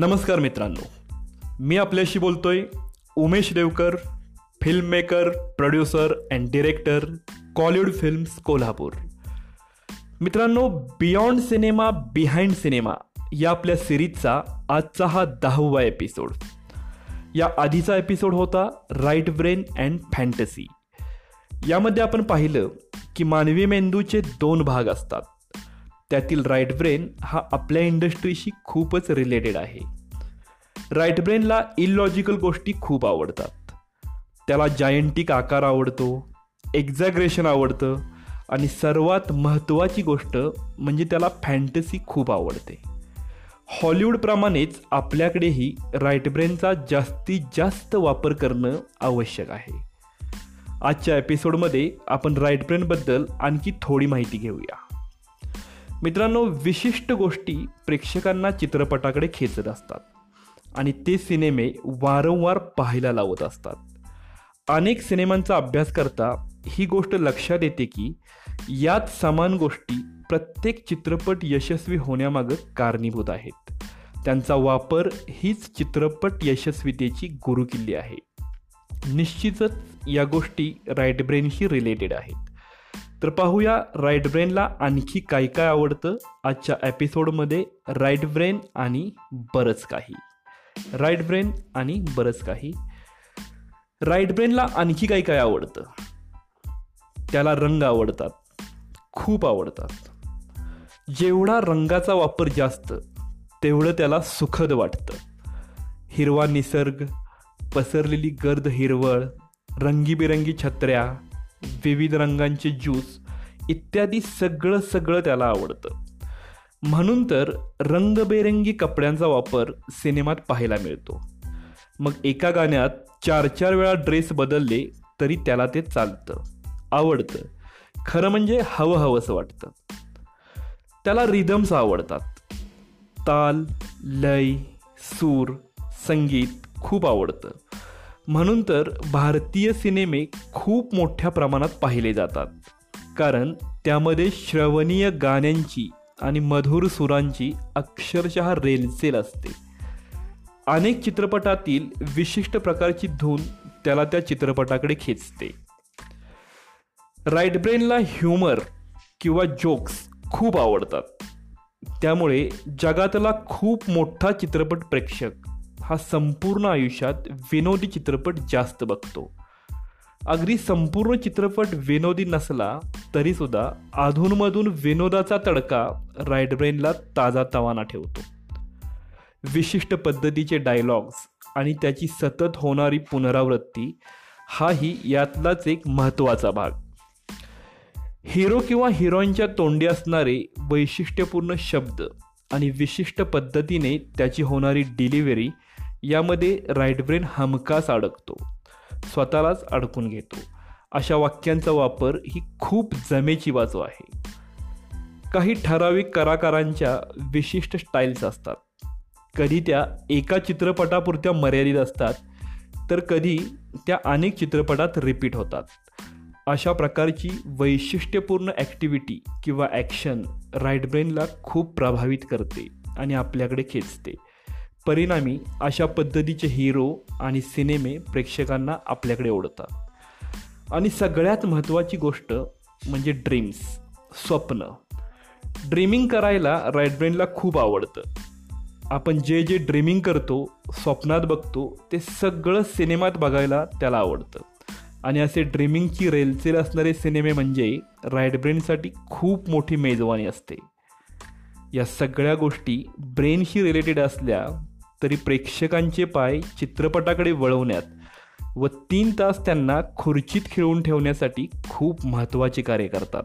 नमस्कार मित्रांनो. मी आपल्याशी बोलतोय Umesh Devkar film maker producer and director Kollywood films Kolhapur. मित्रांनो बियॉन्ड सिनेमा बिहाइंड सिनेमा या आपल्या सिरीजचा आजचा हा दहावा एपिसोड या आधीचा एपिसोड होता राईट ब्रेन अँड फॅन्टसी यामध्ये आपण पाहिलं की मानवी मेंदूचे दोन भाग असतात. त्यातील राईट ब्रेन हा आपल्या इंडस्ट्रीशी खूपच रिलेटेड आहे. राईट ब्रेनला इलॉजिकल गोष्टी खूप आवडतात. त्याला जायंटिक आकार आवडतो एक्झॅग्रेशन आवडतं आणि सर्वात महत्त्वाची गोष्ट म्हणजे त्याला फॅन्टसी खूप आवडते. हॉलिवूडप्रमाणेच आपल्याकडेही राईट ब्रेनचा जास्तीत जास्त वापर करणं आवश्यक आहे. आजच्या एपिसोडमध्ये आपण राईट ब्रेनबद्दल आणखी थोडी माहिती घेऊया. मित्रांनो विशिष्ट गोष्टी प्रेक्षकांना चित्रपटाकडे खेचत असतात आणि ते सिनेमे वारंवार पाहायला लावत असतात. अनेक सिनेमांचा अभ्यास करता ही गोष्ट लक्षात येते की यात समान गोष्टी प्रत्येक चित्रपट यशस्वी होण्यामागं कारणीभूत आहेत. त्यांचा वापर हीच चित्रपट यशस्वीतेची गुरुकिल्ली आहे. निश्चितच या गोष्टी राईट ब्रेनशी रिलेटेड आहेत. तर पाहूया राईट ब्रेनला आणखी काय काय आवडतं आजच्या एपिसोडमध्ये राईट ब्रेन आणि बरंच काही. राईट ब्रेन आणि बरंच काही. राईट ब्रेनला आणखी काय काय आवडतं? त्याला रंग आवडतात. खूप आवडतात. जेवढा रंगाचा वापर जास्त तेवढं त्याला सुखद वाटतं. हिरवा निसर्ग पसरलेली गर्द हिरवळ रंगीबेरंगी छत्र्या विविध रंगांचे ज्यूस इत्यादी सगळं सगळं त्याला आवडतं. म्हणून तर रंगबेरंगी कपड्यांचा वापर सिनेमात पाहायला मिळतो. मग एका गाण्यात चार चार वेळा ड्रेस बदलले तरी त्याला ते चालतं आवडतं. खरं म्हणजे हवं हवंसं वाटतं. त्याला रिदम्स आवडतात. ताल लय सूर संगीत खूप आवडतं. म्हणून तर भारतीय सिनेमे खूप मोठ्या प्रमाणात पाहिले जातात. कारण त्यामध्ये श्रवणीय गाण्यांची आणि मधुर सुरांची अक्षरशः रेलचेल असते. अनेक चित्रपटातील विशिष्ट प्रकारची धून त्याला त्या चित्रपटाकडे खेचते. राईट ब्रेनला ह्युमर किंवा जोक्स खूप आवडतात. त्यामुळे जगातला खूप मोठा चित्रपट प्रेक्षक हा संपूर्ण आयुष्यात विनोदी चित्रपट जास्त बघतो. अगदी संपूर्ण चित्रपट विनोदी नसला तरीसुद्धा अधूनमधून विनोदाचा तडका राईट ब्रेनला ताजा तवाना ठेवतो. विशिष्ट पद्धतीचे डायलॉग्स आणि त्याची सतत होणारी पुनरावृत्ती हाही यातलाच एक महत्त्वाचा भाग. हिरो किंवा हिरोईनच्या तोंडी असणारे वैशिष्ट्यपूर्ण शब्द आणि विशिष्ट पद्धतीने त्याची होणारी डिलिव्हरी यामध्ये राईट ब्रेन हमखास अडकतो. स्वतःलाच अडकून घेतो. अशा वाक्यांचा वापर ही खूप जमेची बाजू आहे. काही ठराविक कलाकारांच्या विशिष्ट स्टाईल्स असतात. कधी त्या एका चित्रपटापुरत्या मर्यादित असतात तर कधी त्या अनेक चित्रपटात रिपीट होतात. अशा प्रकारची वैशिष्ट्यपूर्ण ॲक्टिव्हिटी किंवा ॲक्शन राईट ब्रेनला खूप प्रभावित करते आणि आपल्याकडे खेचते. परिणामी अशा पद्धतीचे हिरो आणि सिनेमे प्रेक्षकांना आपल्याकडे ओढतात. आणि सगळ्यात महत्त्वाची गोष्ट म्हणजे ड्रीम्स स्वप्न. ड्रीमिंग करायला राईट ब्रेनला खूप आवडतं. आपण जे जे ड्रीमिंग करतो स्वप्नात बघतो ते सगळं सिनेमात बघायला त्याला आवडतं. आणि असे ड्रीमिंगची रेलचेल असणारे सिनेमे म्हणजे राईट ब्रेनसाठी खूप मोठी मेजवानी असते. या सगळ्या गोष्टी ब्रेनशी रिलेटेड असल्या तरी प्रेक्षकांचे पाय चित्रपटाकडे वळवण्यात व तीन तास त्यांना खुर्चीत खिळवून ठेवण्यासाठी खूप महत्त्वाचे कार्य करतात.